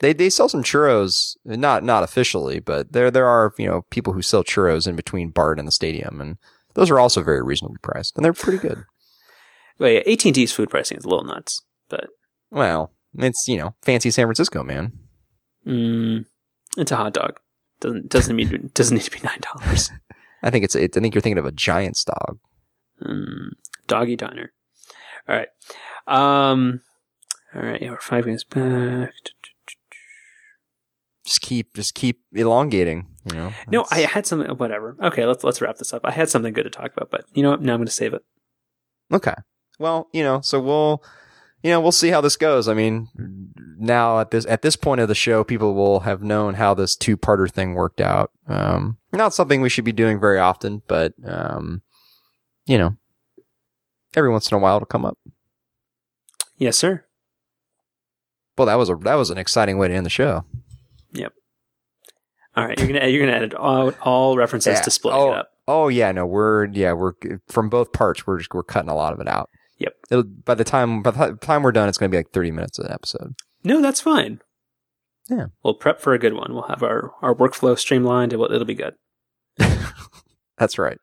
They they sell some churros, not not officially, but there there are you know people who sell churros in between Bart and the stadium, and those are also very reasonably priced, and they're pretty good. Well, yeah, AT and T's food pricing is a little nuts, but Well, it's you know fancy San Francisco, man. mm, it's a hot dog. Doesn't doesn't need doesn't need to be nine dollars. I think it's it, I think you're thinking of a Giants dog. Mm, doggy diner. All right. Um. All right. Yeah, we're five minutes back. Just keep, just keep elongating. You know. No, I had something. Whatever. Okay, let's let's wrap this up. I had something good to talk about, but you know what? Now I'm going to save it. Okay. Well, you know, so we'll, you know, we'll see how this goes. I mean, now at this at this point of the show, people will have known how this two parter thing worked out. Um, not something we should be doing very often, but um, you know, every once in a while it'll come up. Yes, sir. Well, that was a that was an exciting way to end the show. Yep. All right, you're gonna you're gonna edit all all references Yeah. to splitting oh, it up. Oh yeah, no, we're yeah we're from both parts. We're just we're cutting a lot of it out. Yep. It'll, by the time by the time we're done, it's going to be like thirty minutes of an episode. No, that's fine. Yeah. We'll prep for a good one. We'll have our our workflow streamlined. It will, it'll be good. That's right.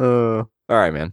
Uh, all right, man.